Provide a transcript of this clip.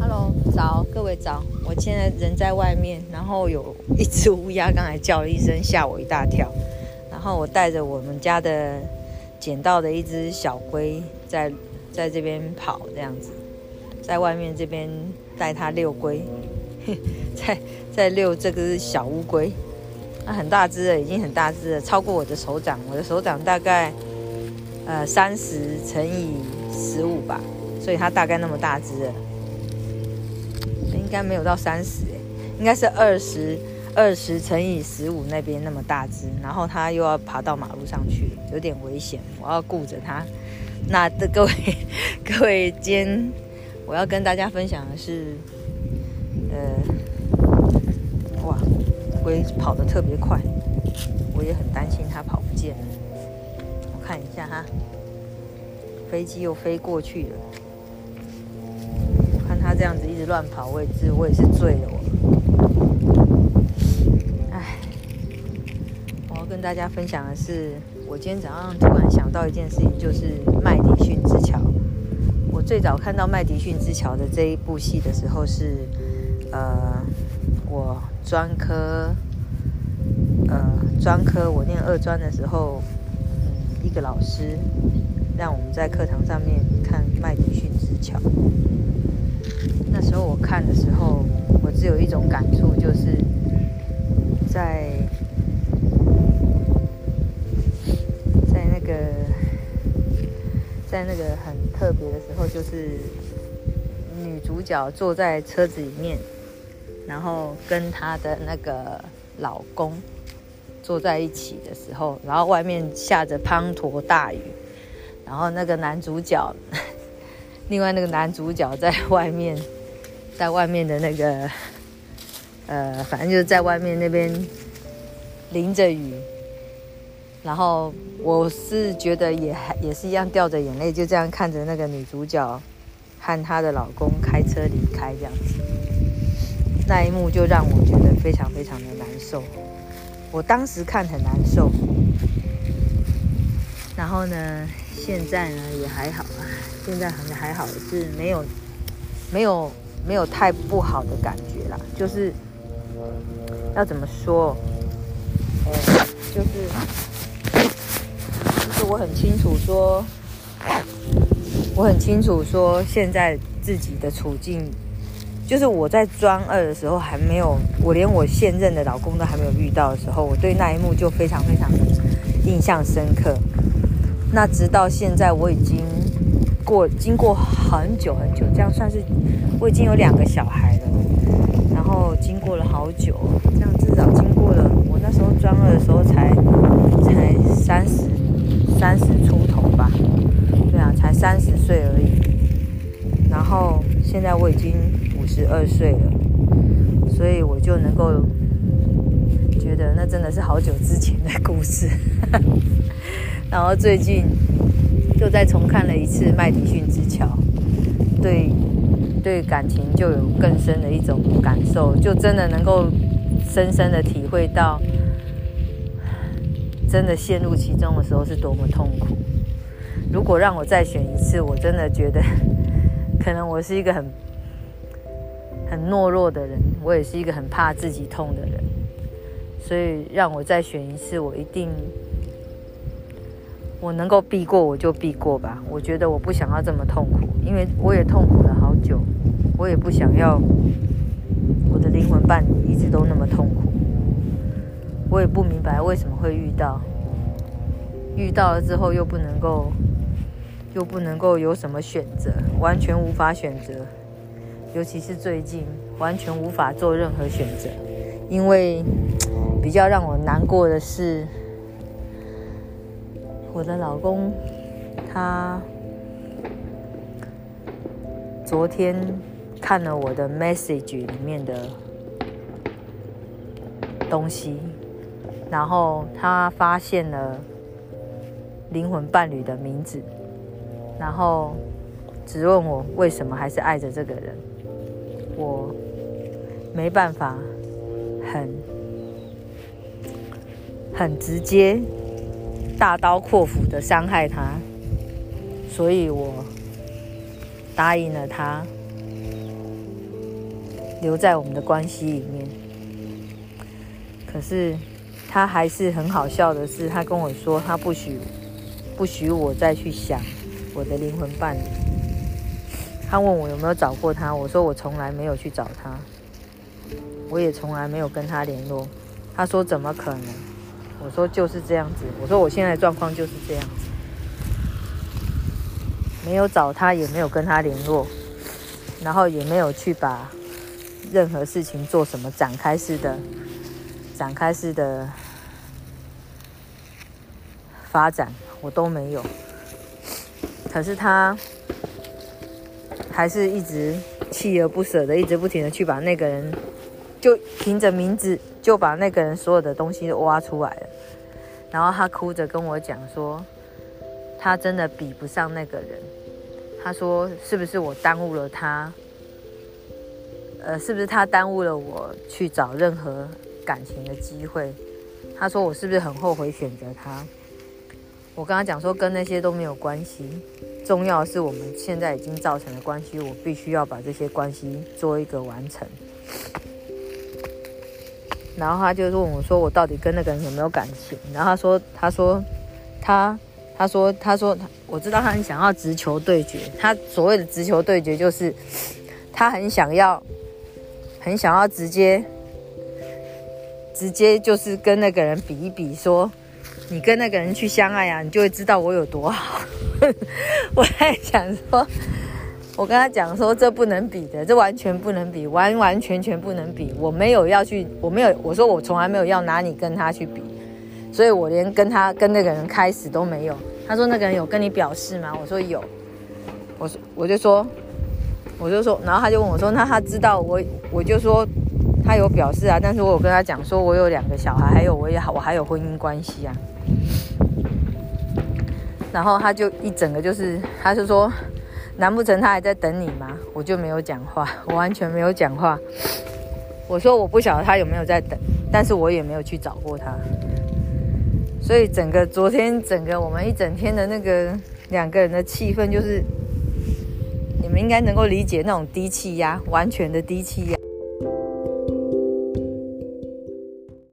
Hello，早，各位早。我现在人在外面，然后有一只乌鸦刚才叫了一声，吓我一大跳。然后我带着我们家的捡到的一只小龟，在在这边跑，这样子，在外面这边带它遛龟，在在遛这个小乌龟。那很大只了，已经很大只了，超过我的手掌。我的手掌大概呃三十乘以十五吧，所以它大概那么大只。应该没有到三十哎，应该是二十二十乘以十五那边那么大只。然后它又要爬到马路上去，有点危险，我要顾着它。那的各位各位，今天我要跟大家分享的是，呃。哇龟跑得特别快，我也很担心它跑不见了。看一下哈，飞机又飞过去了。我看它这样子一直乱跑，我也是我也是醉了我。唉，我要跟大家分享的是，我今天早上突然想到一件事情，就是麦迪逊之桥。我最早看到麦迪逊之桥的这一部戏的时候是，呃。我专科，呃，专科我念二专的时候，一个老师让我们在课堂上面看麦迪逊之桥。那时候我看的时候，我只有一种感触，就是在在那个在那个很特别的时候，就是女主角坐在车子里面。然后跟她的那个老公坐在一起的时候，然后外面下着滂沱大雨，然后那个男主角，另外那个男主角在外面，在外面的那个，呃，反正就是在外面那边淋着雨，然后我是觉得也也是一样掉着眼泪，就这样看着那个女主角和她的老公开车离开这样子。那一幕就让我觉得非常非常的难受，我当时看很难受，然后呢，现在呢也还好啊，现在很还好，是没有没有没有太不好的感觉啦，就是要怎么说，呃，就是就是我很清楚说，我很清楚说现在自己的处境。就是我在专二的时候还没有，我连我现任的老公都还没有遇到的时候，我对那一幕就非常非常的印象深刻。那直到现在，我已经过经过很久很久，这样算是我已经有两个小孩了，然后经过了好久，这样至少经过了我那时候专二的时候才才三十三十出头吧，对啊，才三十岁而已。然后现在我已经。十二岁了，所以我就能够觉得那真的是好久之前的故事。然后最近又再重看了一次《麦迪逊之桥》，对对感情就有更深的一种感受，就真的能够深深的体会到，真的陷入其中的时候是多么痛苦。如果让我再选一次，我真的觉得 可能我是一个很。很懦弱的人，我也是一个很怕自己痛的人，所以让我再选一次，我一定我能够避过我就避过吧。我觉得我不想要这么痛苦，因为我也痛苦了好久，我也不想要我的灵魂伴侣一直都那么痛苦。我也不明白为什么会遇到，遇到了之后又不能够，又不能够有什么选择，完全无法选择。尤其是最近，完全无法做任何选择，因为比较让我难过的是，我的老公他昨天看了我的 message 里面的东西，然后他发现了灵魂伴侣的名字，然后质问我为什么还是爱着这个人。我没办法，很很直接、大刀阔斧的伤害他，所以我答应了他，留在我们的关系里面。可是他还是很好笑的是，他跟我说他不许不许我再去想我的灵魂伴侣。他问我有没有找过他，我说我从来没有去找他，我也从来没有跟他联络。他说怎么可能？我说就是这样子。我说我现在状况就是这样子，没有找他，也没有跟他联络，然后也没有去把任何事情做什么展开式的。展开式的发展，我都没有。可是他还是一直锲而不舍的，一直不停的去把那个人，就凭着名字就把那个人所有的东西都挖出来了。然后他哭着跟我讲说，他真的比不上那个人。他说：“是不是我耽误了他？呃，是不是他耽误了我去找任何？”感情的机会，他说我是不是很后悔选择他？我跟他讲说跟那些都没有关系，重要的是我们现在已经造成的关系，我必须要把这些关系做一个完成。然后他就问我说我到底跟那个人有没有感情？然后他说他说他他说他说我知道他很想要直球对决，他所谓的直球对决就是他很想要很想要直接。直接就是跟那个人比一比，说你跟那个人去相爱啊，你就会知道我有多好。我在想说，我跟他讲说，这不能比的，这完全不能比，完完全全不能比。我没有要去，我没有，我说我从来没有要拿你跟他去比，所以我连跟他跟那个人开始都没有。他说那个人有跟你表示吗？我说有。我说我就说我就说，然后他就问我说，那他知道我？我就说。他有表示啊，但是我有跟他讲说，我有两个小孩，还有我也好我还有婚姻关系啊。然后他就一整个就是，他是说，难不成他还在等你吗？我就没有讲话，我完全没有讲话。我说我不晓得他有没有在等，但是我也没有去找过他。所以整个昨天整个我们一整天的那个两个人的气氛，就是你们应该能够理解那种低气压，完全的低气压。